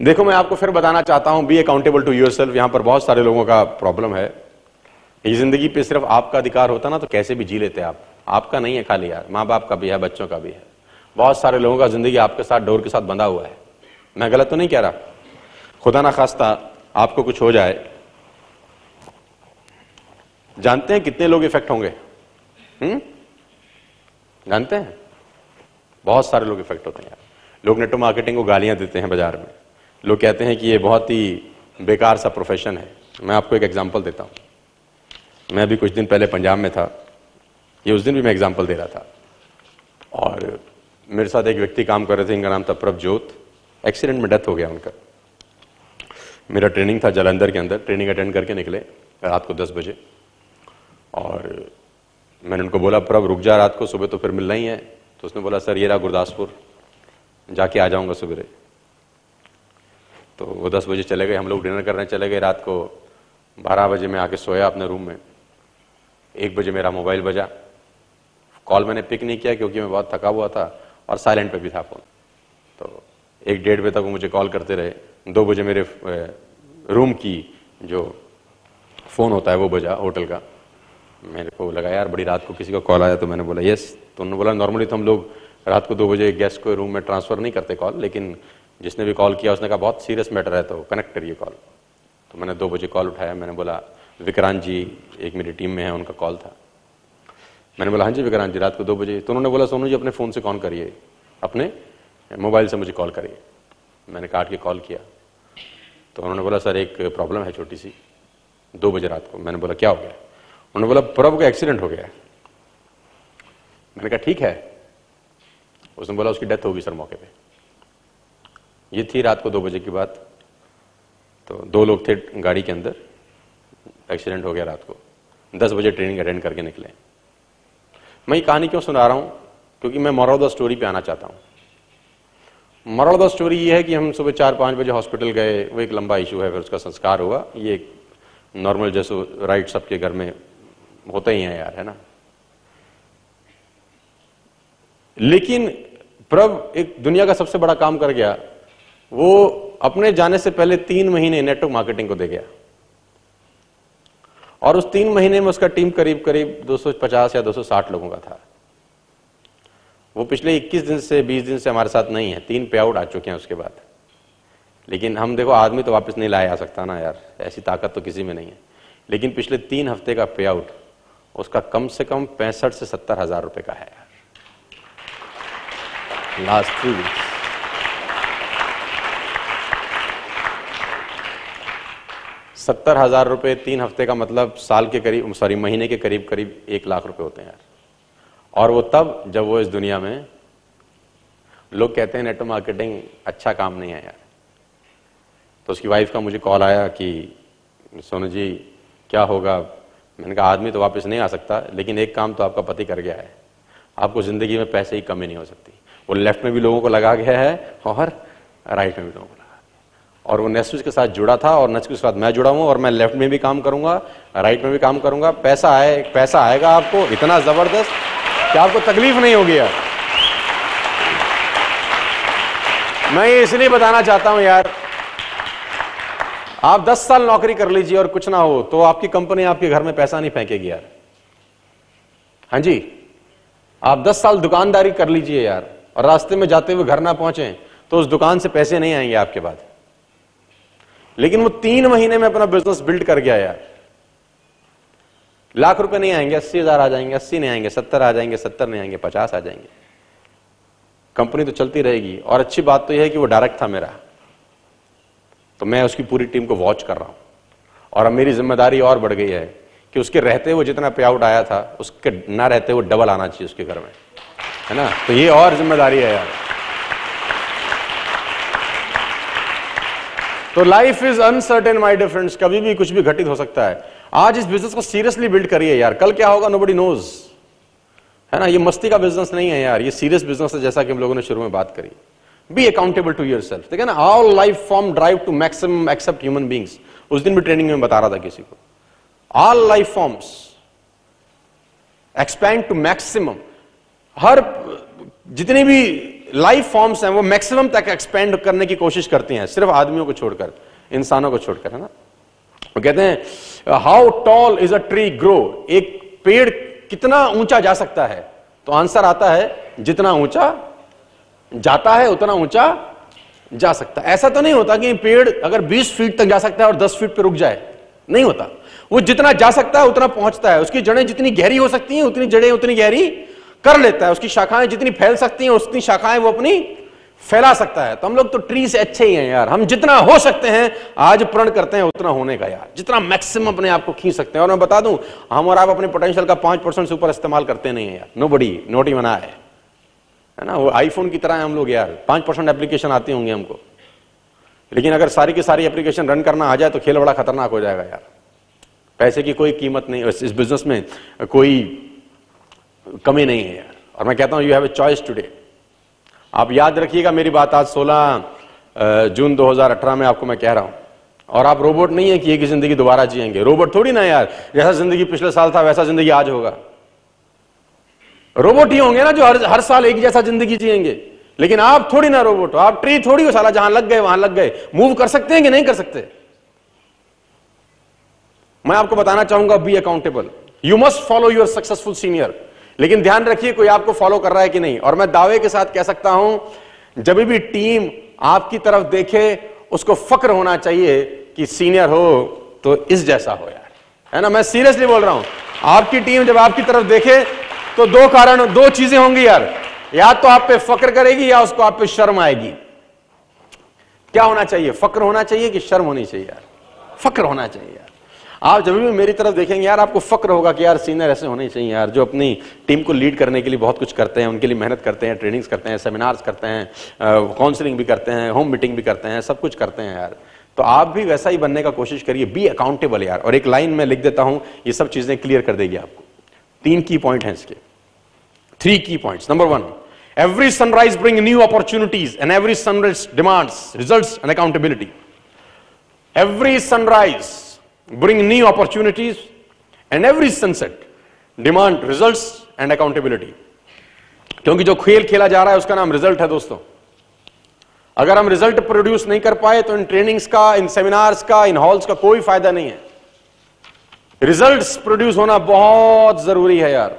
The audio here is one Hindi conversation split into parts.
देखो, मैं आपको फिर बताना चाहता हूँ be accountable to yourself यहाँ पर बहुत सारे लोगों का प्रॉब्लम है। ये ज़िंदगी पे सिर्फ़ आपका अधिकार होता ना तो कैसे भी जी लेते आप। आपका नहीं है खाली यार माँ बाप का भी है, बच्चों का भी है। बहुत सारे लोगों का ज़िंदगी आपके साथ, डोर के साथ बंधा हुआ है। मैं गलत तो नहीं कह रहा? खुदा ना खास्ता, आपको कुछ हो जाए। जानते हैं कितने लोग इफ़ेक्ट होंगे? हम्म? जानते हैं? बहुत सारे लोग इफ़ेक्ट होते हैं यार। लोग नेटो मार्केटिंग को गालियाँ देते हैं बाज़ार में। लोग कहते हैं कि ये बहुत ही बेकार सा प्रोफेशन है। मैं आपको एक एग्जांपल देता हूँ। मैं अभी कुछ दिन पहले पंजाब में था। ये उस दिन भी मैं एग्जांपल दे रहा था। और मेरे साथ एक व्यक्ति काम कर रहे थे, इनका नाम था प्रभजोत। एक्सीडेंट में डेथ हो गया उनका। मेरा ट्रेनिंग था जलंधर के अंदर। ट्रेनिंग अटेंड करके निकले रात को दस बजे। और मैंने उनको बोला, प्रभ, रुक जा रात को, सुबह तो फिर मिलना ही है। तो उसने बोला, सर, ये रहा गुरदासपुर। जाके आ जाऊँगा सवेरे तो वो दस बजे चले गए, हम लोग डिनर करने चले गए रात को बारह बजे मैं आके सोया अपने रूम में। एक बजे मेरा मोबाइल बजा। कॉल मैंने पिक नहीं किया क्योंकि मैं बहुत थका हुआ था और साइलेंट पे भी था फ़ोन। तो एक डेढ़ बजे तक वो मुझे कॉल करते रहे। दो बजे मेरे रूम की जो फ़ोन होता है वो बजा होटल का। मेरे को लगा, यार, बड़ी रात को किसी का कॉल आया। तो मैंने बोला, यस। तो उन्होंने बोला, नॉर्मली तो हम लोग रात को दो बजे गेस्ट को रूम में ट्रांसफ़र नहीं करते कॉल, लेकिन जिसने भी कॉल किया, उसने कहा, बहुत सीरियस मैटर है तो कनेक्ट करिए कॉल तो मैंने दो बजे कॉल उठाया, मैंने बोला, विक्रांत जी, एक मेरी टीम में है, उनका कॉल था. मैंने बोला हाँ जी विक्रांत जी, रात को दो बजे. तो उन्होंने बोला, सोनू जी, अपने फ़ोन से कॉल करिए, अपने मोबाइल से मुझे कॉल करिए. मैंने काट के कॉल किया. तो उन्होंने बोला, सर, एक प्रॉब्लम है छोटी सी, दो बजे रात को. मैंने बोला, क्या हो गया? उन्होंने बोला, प्रभु का एक्सीडेंट हो गया है. मैंने कहा, ठीक है. उसने बोला, उसकी डेथ होगी, सर, मौके पे. ये थी रात को दो बजे की बात। तो दो लोग थे गाड़ी के अंदर। एक्सीडेंट हो गया रात को। दस बजे ट्रेनिंग अटेंड करके निकले। मैं ये कहानी क्यों सुना रहा हूँ? क्योंकि मैं मॉरल द स्टोरी पे आना चाहता हूँ। मॉरल द स्टोरी ये है कि हम सुबह चार पाँच बजे हॉस्पिटल गए। वो एक लंबा इशू है, फिर उसका संस्कार हुआ। ये एक नॉर्मल जैसे राइट सबके घर में होते ही हैं यार, है ना? लेकिन प्रभ एक दुनिया का सबसे बड़ा काम कर गया। वो अपने जाने से पहले तीन महीने नेटवर्क मार्केटिंग को दे गया। और उस तीन महीने में उसका टीम करीब करीब 250 या 260 लोगों का था। वो पिछले 21 दिन से 20 दिन से हमारे साथ नहीं है। तीन पे आउट आ चुके हैं उसके बाद। लेकिन हम देखो, आदमी तो वापस नहीं लाया जा सकता ना यार। ऐसी ताकत तो किसी में नहीं है। लेकिन पिछले तीन हफ़्ते का पे आउट उसका कम से कम पैंसठ से सत्तर हज़ार रुपए का है यार। लास्ट थ्री वीक्स सत्तर हज़ार रुपये तीन हफ़्ते का मतलब साल के करीब सॉरी महीने के करीब करीब एक लाख रुपए होते हैं यार। और वो तब, जब वो इस दुनिया में, लोग कहते हैं नेटवर्क मार्केटिंग अच्छा काम नहीं है यार। तो उसकी वाइफ का मुझे कॉल आया कि, सोनू जी, क्या होगा? मैंने कहा, आदमी तो वापस नहीं आ सकता, लेकिन एक काम तो आपका पति कर गया है। आपको ज़िंदगी में पैसे की कमी नहीं हो सकती। वो लेफ़्ट में भी लोगों को लगा गया है और राइट में भी लोगों को और वो नेस्विच के साथ जुड़ा था और नच के साथ मैं जुड़ा हूँ और मैं लेफ़्ट में भी काम करूँगा राइट में भी काम करूँगा। पैसा आए, पैसा आएगा आपको, इतना ज़बरदस्त कि आपको तकलीफ़ नहीं होगी यार। मैं ये इसलिए बताना चाहता हूँ यार, आप 10 साल नौकरी कर लीजिए और कुछ ना हो तो आपकी कंपनी आपके घर में पैसा नहीं फेंकेगी यार। हाँ जी, आप 10 साल दुकानदारी कर लीजिए यार और रास्ते में जाते हुए घर ना पहुँचे तो उस दुकान से पैसे नहीं आएँगे आपके बाद। लेकिन वो तीन महीने में अपना बिज़नेस बिल्ड कर गया यार लाख रुपए नहीं आएँगे, अस्सी हज़ार आ जाएँगे, अस्सी नहीं आएँगे, सत्तर आ जाएँगे, सत्तर नहीं आएँगे, पचास आ जाएँगे। कंपनी तो चलती रहेगी। और अच्छी बात तो यह है कि वो डायरेक्ट था मेरा। तो मैं उसकी पूरी टीम को वॉच कर रहा हूँ। और अब मेरी ज़िम्मेदारी और बढ़ गई है कि उसके रहते हुए जितना पे आउट आया था, उसके ना रहते हुए डबल आना चाहिए उसके घर में। है ना? तो ये और ज़िम्मेदारी है यार। तो life is uncertain my dear कभी भी कुछ भी घटित हो सकता है। आज इस बिज़नेस को सीरियसली बिल्ड करिए यार। कल क्या होगा? नो बडी नोज़ है ना? ये मस्ती का बिज़नेस नहीं है यार। ये सीरियस बिज़नेस है, जैसा कि हम लोगों ने शुरू में बात करी। Be accountable to yourself है ना? All life form drive to maximum except human beings उस दिन भी ट्रेनिंग में बता रहा था किसी को। All life forms expand to maximum हर जितनी भी लाइफ फॉर्म्स हैं, वो मैक्सिमम तक एक्सपेंड करने की कोशिश करती हैं, सिर्फ़ आदमियों को छोड़कर, इंसानों को छोड़कर, है ना? वो कहते हैं how tall is a tree grow एक पेड़ कितना ऊँचा जा सकता है? तो आंसर आता है, जितना ऊँचा जाता है, उतना ऊँचा जा सकता है। ऐसा तो नहीं होता कि पेड़ अगर 20 फीट तक जा सकता है और 10 फीट पर रुक जाए। नहीं होता। वो जितना जा सकता है, उतना पहुँचता है। उसकी जड़ें जितनी गहरी हो सकती हैं, उतनी जड़ें उतनी गहरी कर लेता है, उसकी शाखाएँ जितनी फैल सकती हैं, उतनी शाखाएँ वो अपनी फैला सकता है। तो हम लोग तो ट्री से अच्छे ही हैं यार। हम जितना हो सकते हैं, आज प्रण करते हैं, उतना होने का यार। जितना मैक्सिमम अपने आप को खींच सकते हैं। और मैं बता दूँ, हम और आप अपने पोटेंशियल का पाँच परसेंट से ऊपर इस्तेमाल करते नहीं है यार। Nobody note he. बना है ना? वो आईफोन की तरह है हम लोग यार। पाँच परसेंट एप्लीकेशन आती होंगे हमको। लेकिन अगर सारी की सारी एप्लीकेशन रन करना आ जाए तो खेल बड़ा खतरनाक हो जाएगा यार। पैसे की कोई कीमत नहीं। इस बिज़नेस में कोई कमी नहीं है। और मैं कहता हूँ you have a choice today आप याद रखिएगा मेरी बात आज 16 जून 2018 में आपको मैं कह रहा हूँ। और आप रोबोट नहीं है कि एक ही ज़िंदगी दोबारा जिएँगे। रोबोट थोड़ी ना यार, जैसा ज़िंदगी पिछले साल था वैसा ज़िंदगी आज होगा। रोबोट ही होंगे ना जो हर हर साल एक जैसा ज़िंदगी जिएँगे। लेकिन आप थोड़ी ना रोबोट हो। आप ट्री थोड़ी हो साला, जहाँ लग गए, वहाँ लग गए। मूव कर सकते हैं कि नहीं कर सकते? मैं आपको बताना चाहूँगा be accountable you must follow your successful senior लेकिन ध्यान रखिए, कोई आपको फॉलो कर रहा है कि नहीं। और मैं दावे के साथ कह सकता हूँ, जब भी टीम आपकी तरफ़ देखे, उसको फक्र होना चाहिए कि सीनियर हो तो इस जैसा हो यार। है ना? मैं सीरियसली बोल रहा हूँ, आपकी टीम जब आपकी तरफ़ देखे तो दो कारण, दो चीज़ें होंगी यार। या तो आप पे फक्र करेगी, या उसको आप पे शर्म आएगी। क्या होना चाहिए? फक्र होना चाहिए कि शर्म होनी चाहिए यार? फक्र होना चाहिए। आप जब भी मेरी तरफ़ देखेंगे यार, आपको फक्र होगा कि यार सीनियर ऐसे होने चाहिए यार, जो अपनी टीम को लीड करने के लिए बहुत कुछ करते हैं, उनके लिए मेहनत करते हैं ट्रेनिंग्स करते हैं सेमिनार्स करते हैं काउंसलिंग भी करते हैं होम मीटिंग भी करते हैं, सब कुछ करते हैं यार। तो आप भी वैसा ही बनने का कोशिश करिए बी अकाउंटेबल यार। और एक लाइन में लिख देता हूँ, ये सब चीज़ें क्लियर कर देगी आपको। तीन की पॉइंट है इसके। Three key point number one every sunrise bring new opportunities and every sunrise demands results and accountability every sunrise bring new opportunities, and every sunset demand results and accountability. क्योंकि जो खेल खेला जा रहा है उसका नाम रिज़ल्ट है दोस्तों। अगर हम रिज़ल्ट प्रोड्यूस नहीं कर पाए तो इन ट्रेनिंग्स का इन सेमिनार्स का इन हॉल्स का कोई फ़ायदा नहीं है। रिजल्ट्स प्रोड्यूस होना बहुत ज़रूरी है यार।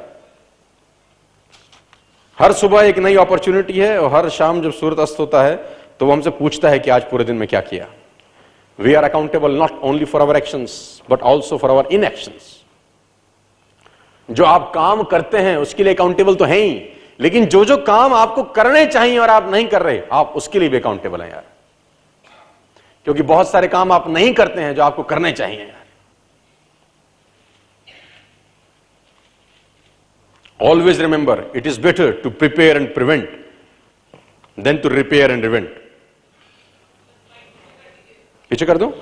हर सुबह एक नई अपॉर्चुनिटी है और हर शाम जब सूरत अस्त होता है तो वो हमसे पूछता है कि आज पूरे दिन में क्या किया। We are accountable not only for our actions, but also for our inactions. जो आप काम करते हैं, उसके लिए अकाउंटेबल तो है ही, लेकिन जो जो काम आपको करने चाहिए और आप नहीं कर रहे, आप उसके लिए भी अकाउंटेबल हैं यार। क्योंकि बहुत सारे काम आप नहीं करते हैं जो आपको करने चाहिए यार। Always remember it is better to prepare and prevent than to repair and repent पीछे कर दो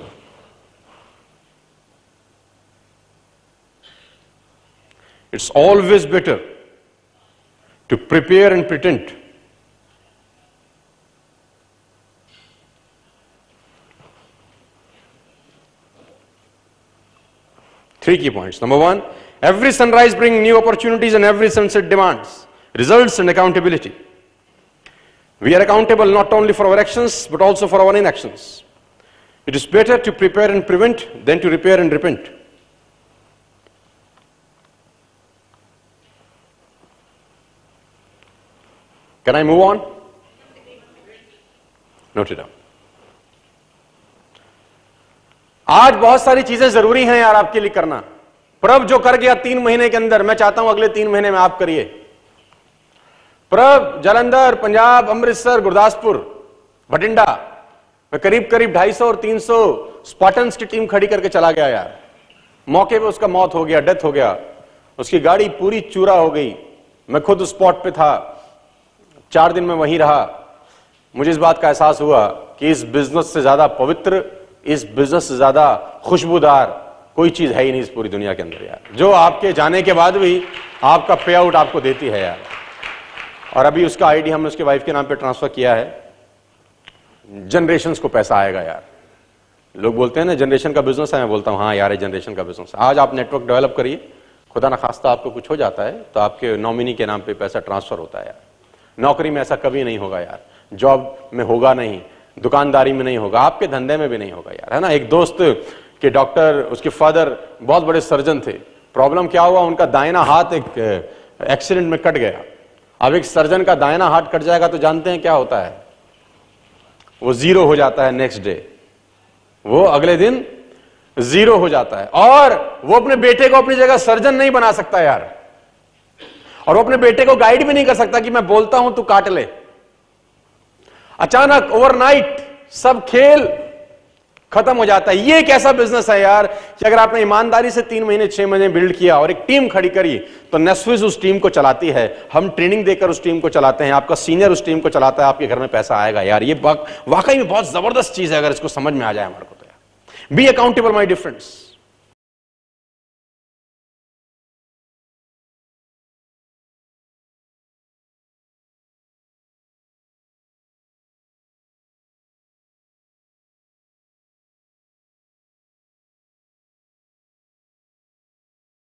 it's always better to prepare and pretend Three key points. Number one, every sunrise brings new opportunities and every sunset demands results and accountability. We are accountable not only for our actions but also for our inactions. It is better to prepare and prevent than to repair and repent. Can I move on? Note it down. आज बहुत सारी चीज़ें ज़रूरी हैं यार आपके लिए करना प्रभ जो कर गया तीन महीने के अंदर, मैं चाहता हूँ अगले तीन महीने में आप करिए प्रभ, जलंधर, पंजाब, अमृतसर, गुरदासपुर, भटिंडा मैं करीब करीब 250 और 300 सौ स्पाटन्स की टीम खड़ी करके चला गया यार। मौके पे उसका मौत हो गया, डेथ हो गया। उसकी गाड़ी पूरी चूरा हो गई। मैं खुद स्पॉट पे था। चार दिन में वहीं रहा। मुझे इस बात का एहसास हुआ कि इस बिज़नेस से ज़्यादा पवित्र, इस बिज़नेस से ज़्यादा खुशबूदार कोई चीज़ है ही नहीं इस पूरी दुनिया के अंदर यार। जो आपके जाने के बाद भी आपका पे आउट आपको देती है यार। और अभी उसका आईडी हमने उसके वाइफ के नाम पे ट्रांसफ़र किया है। जनरेशन को पैसा आएगा यार। लोग बोलते हैं ना जनरेशन का बिज़नेस है, मैं बोलता हूँ हाँ यार जनरेशन का बिज़नेस आज आप नेटवर्क डेवलप करिए, खुदा ना खास्ता आपको कुछ हो जाता है तो आपके नॉमिनी के नाम पे पैसा ट्रांसफ़र होता है यार। नौकरी में ऐसा कभी नहीं होगा यार। जॉब में होगा नहीं, दुकानदारी में नहीं होगा, आपके धंधे में भी नहीं होगा यार, है ना? एक दोस्त के डॉक्टर उसके फादर बहुत बड़े सर्जन थे। प्रॉब्लम क्या हुआ? उनका दायना हाथ एक एक्सीडेंट में कट गया। अब एक सर्जन का दायना हाथ कट जाएगा तो जानते हैं क्या होता है। वो ज़ीरो हो जाता है नेक्स्ट डे। वो अगले दिन ज़ीरो हो जाता है। और वो अपने बेटे को अपनी जगह सर्जन नहीं बना सकता यार। और वो अपने बेटे को गाइड भी नहीं कर सकता कि मैं बोलता हूँ, तू काट ले। अचानक ओवरनाइट सब खेल खत्म हो जाता है। ये एक ऐसा बिज़नेस है यार कि अगर आपने ईमानदारी से तीन महीने, छह महीने बिल्ड किया और एक टीम खड़ी करी तो नेस्विज उस टीम को चलाती है। हम ट्रेनिंग देकर उस टीम को चलाते हैं। आपका सीनियर उस टीम को चलाता है। आपके घर में पैसा आएगा यार। ये वाकई में बहुत ज़बरदस्त चीज़ है, अगर इसको समझ में आ जाए हमारे को तो यार। Be accountable my difference